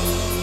비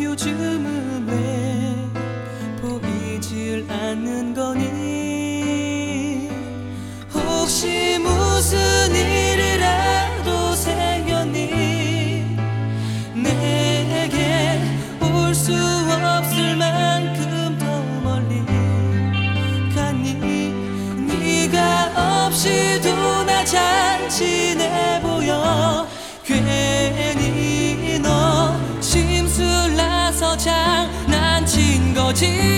요즘은 왜 보이질 않는 거니? de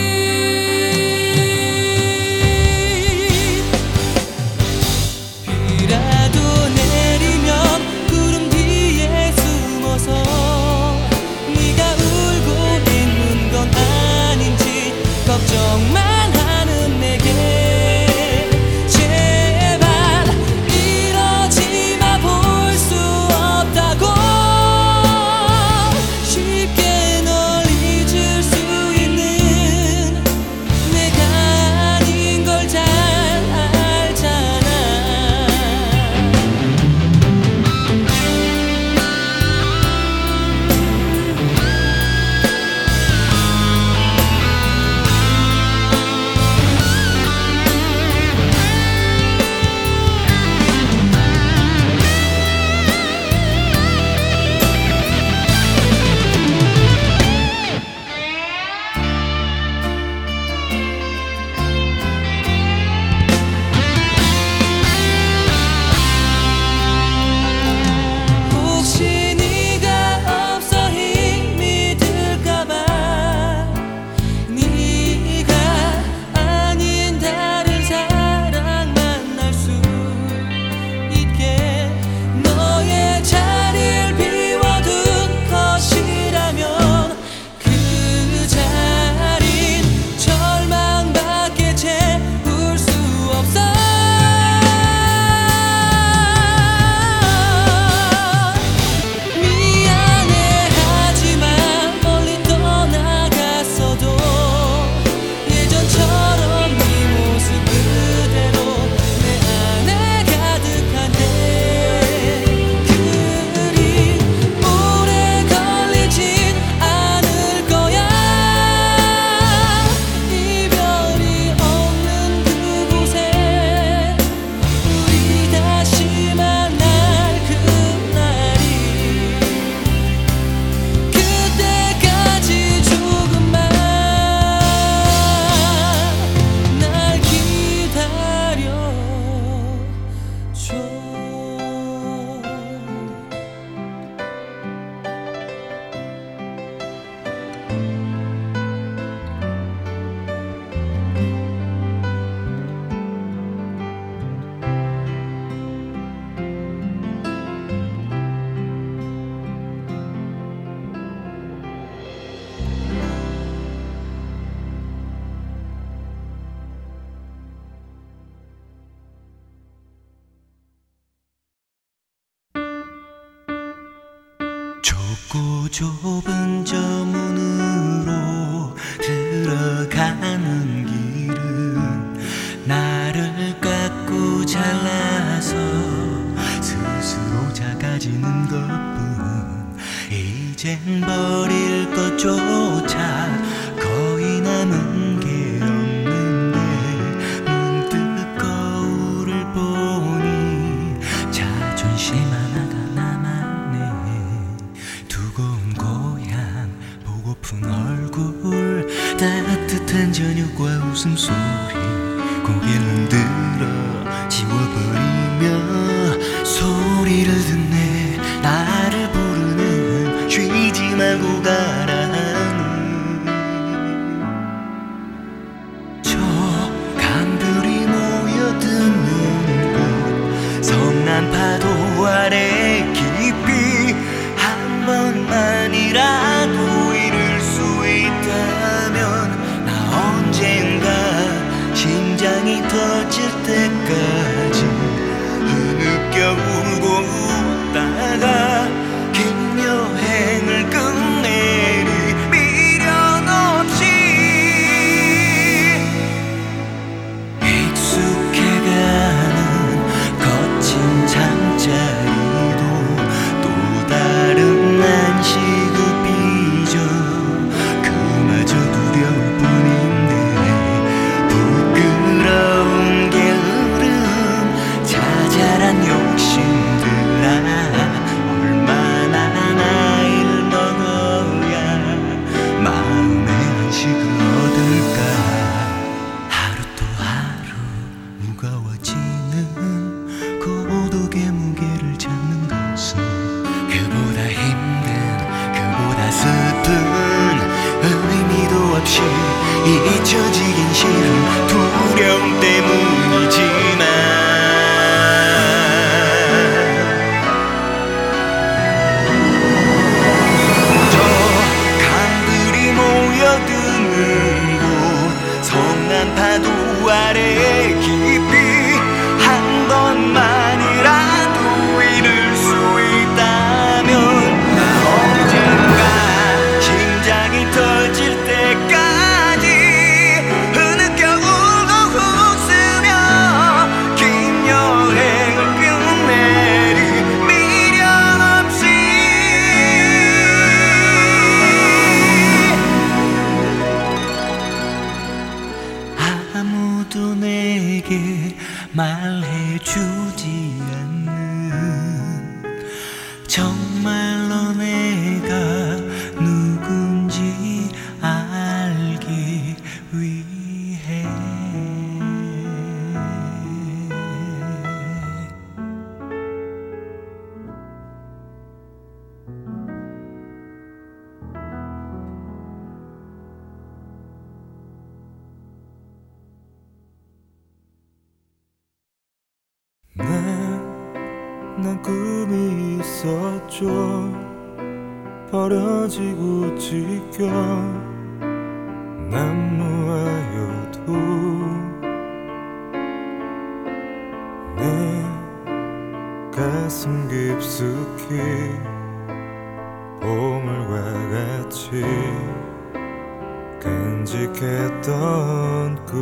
간직했던 꿈.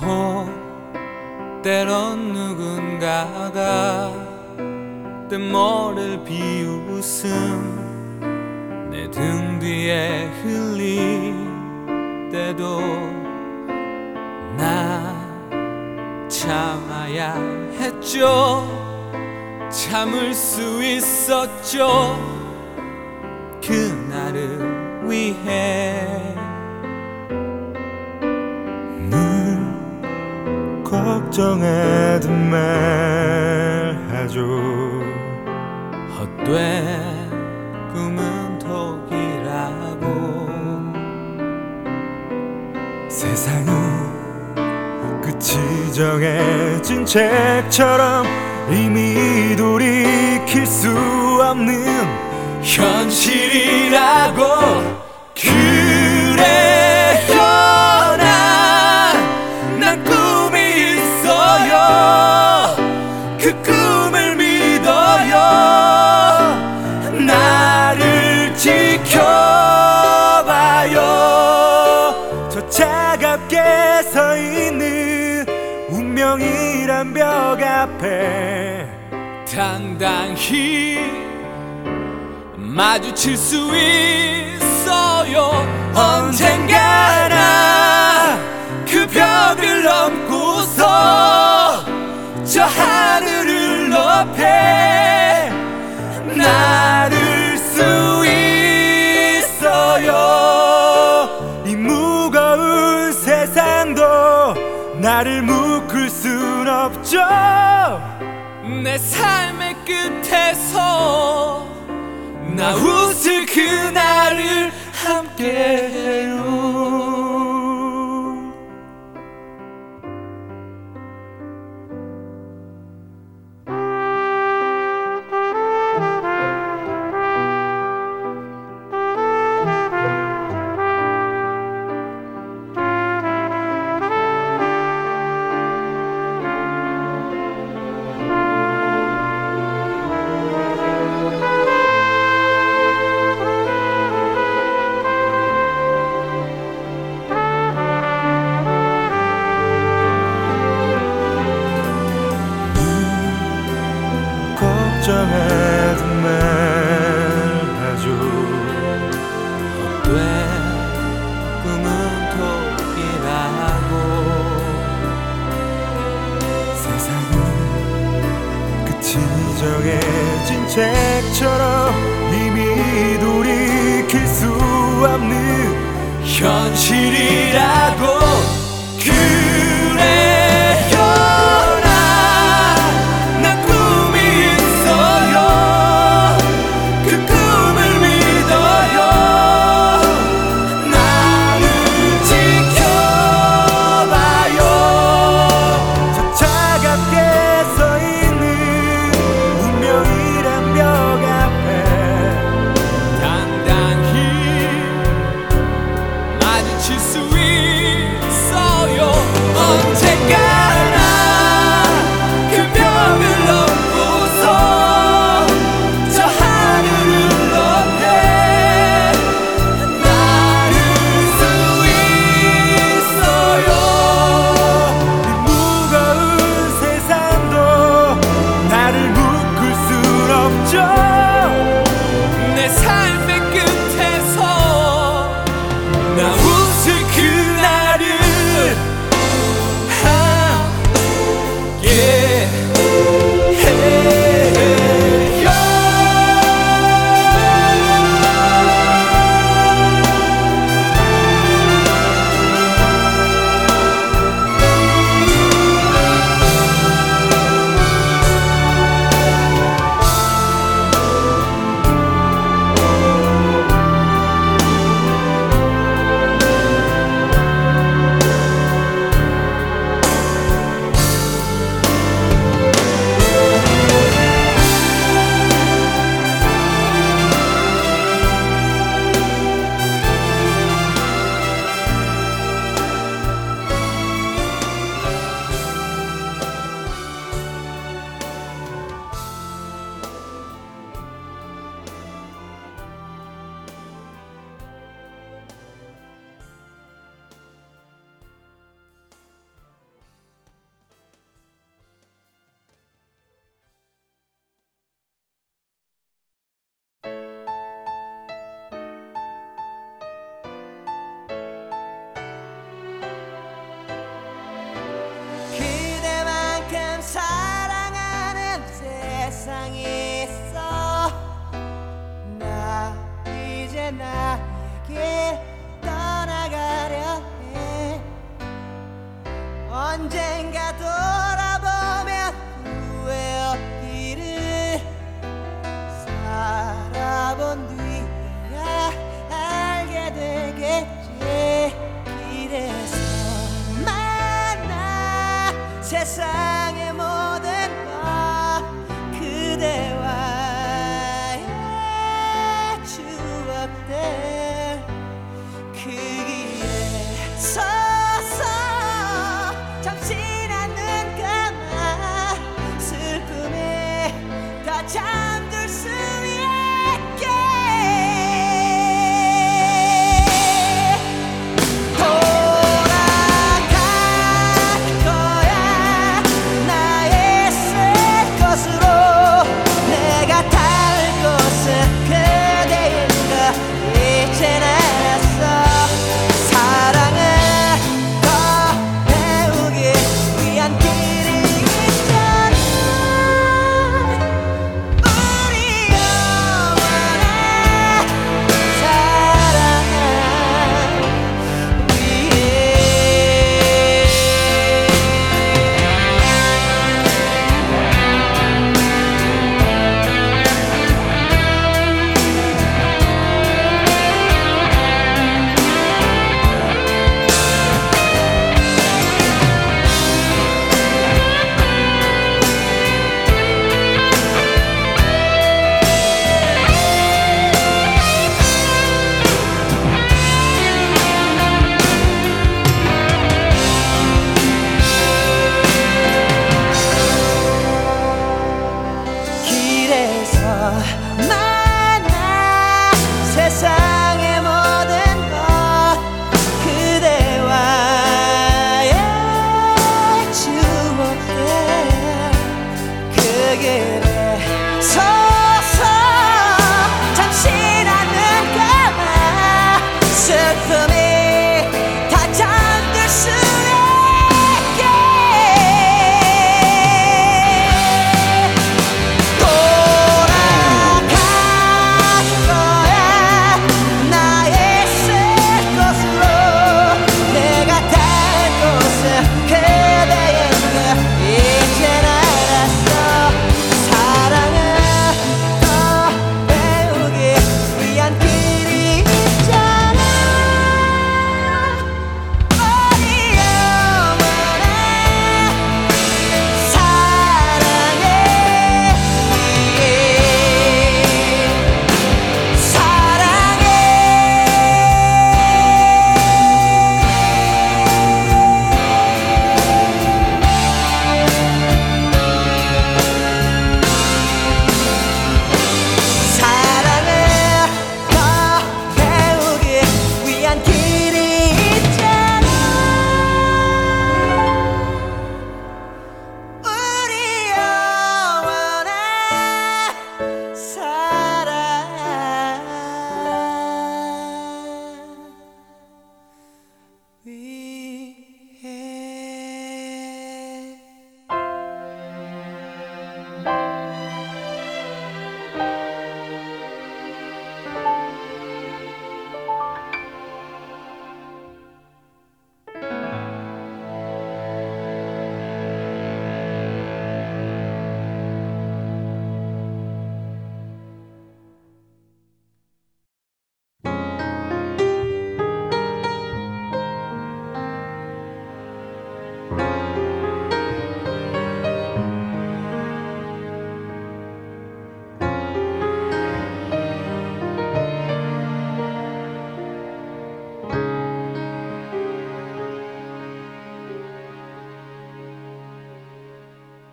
호, 때론 누군가가 내 머리를 비웃음. 내 등 뒤에 흘릴 때도 나 참아야 했죠. 참을 수 있었죠. 그날은 위해 늘 걱정하듯 말하죠 헛된 꿈은 독이라고 세상은 끝이 정해진 책처럼 이미 돌이킬 수 없는 현실이라고 정확히 마주칠 수 있어요. 언젠가나 그 벽을 넘고서 저 하늘을 높여 나를 수 있어요. 이 무거운 세상도 나를 묶을 순 없죠. 내 삶의 끝에서 나 웃을 그날을 함께해요.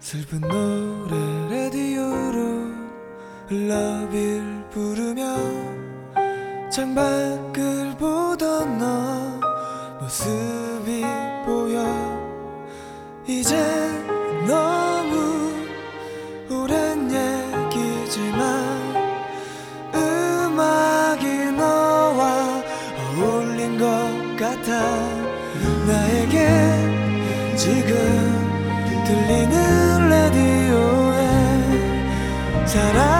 슬픈 노래 라디오로 러비를 부르며 장발 사랑.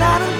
나는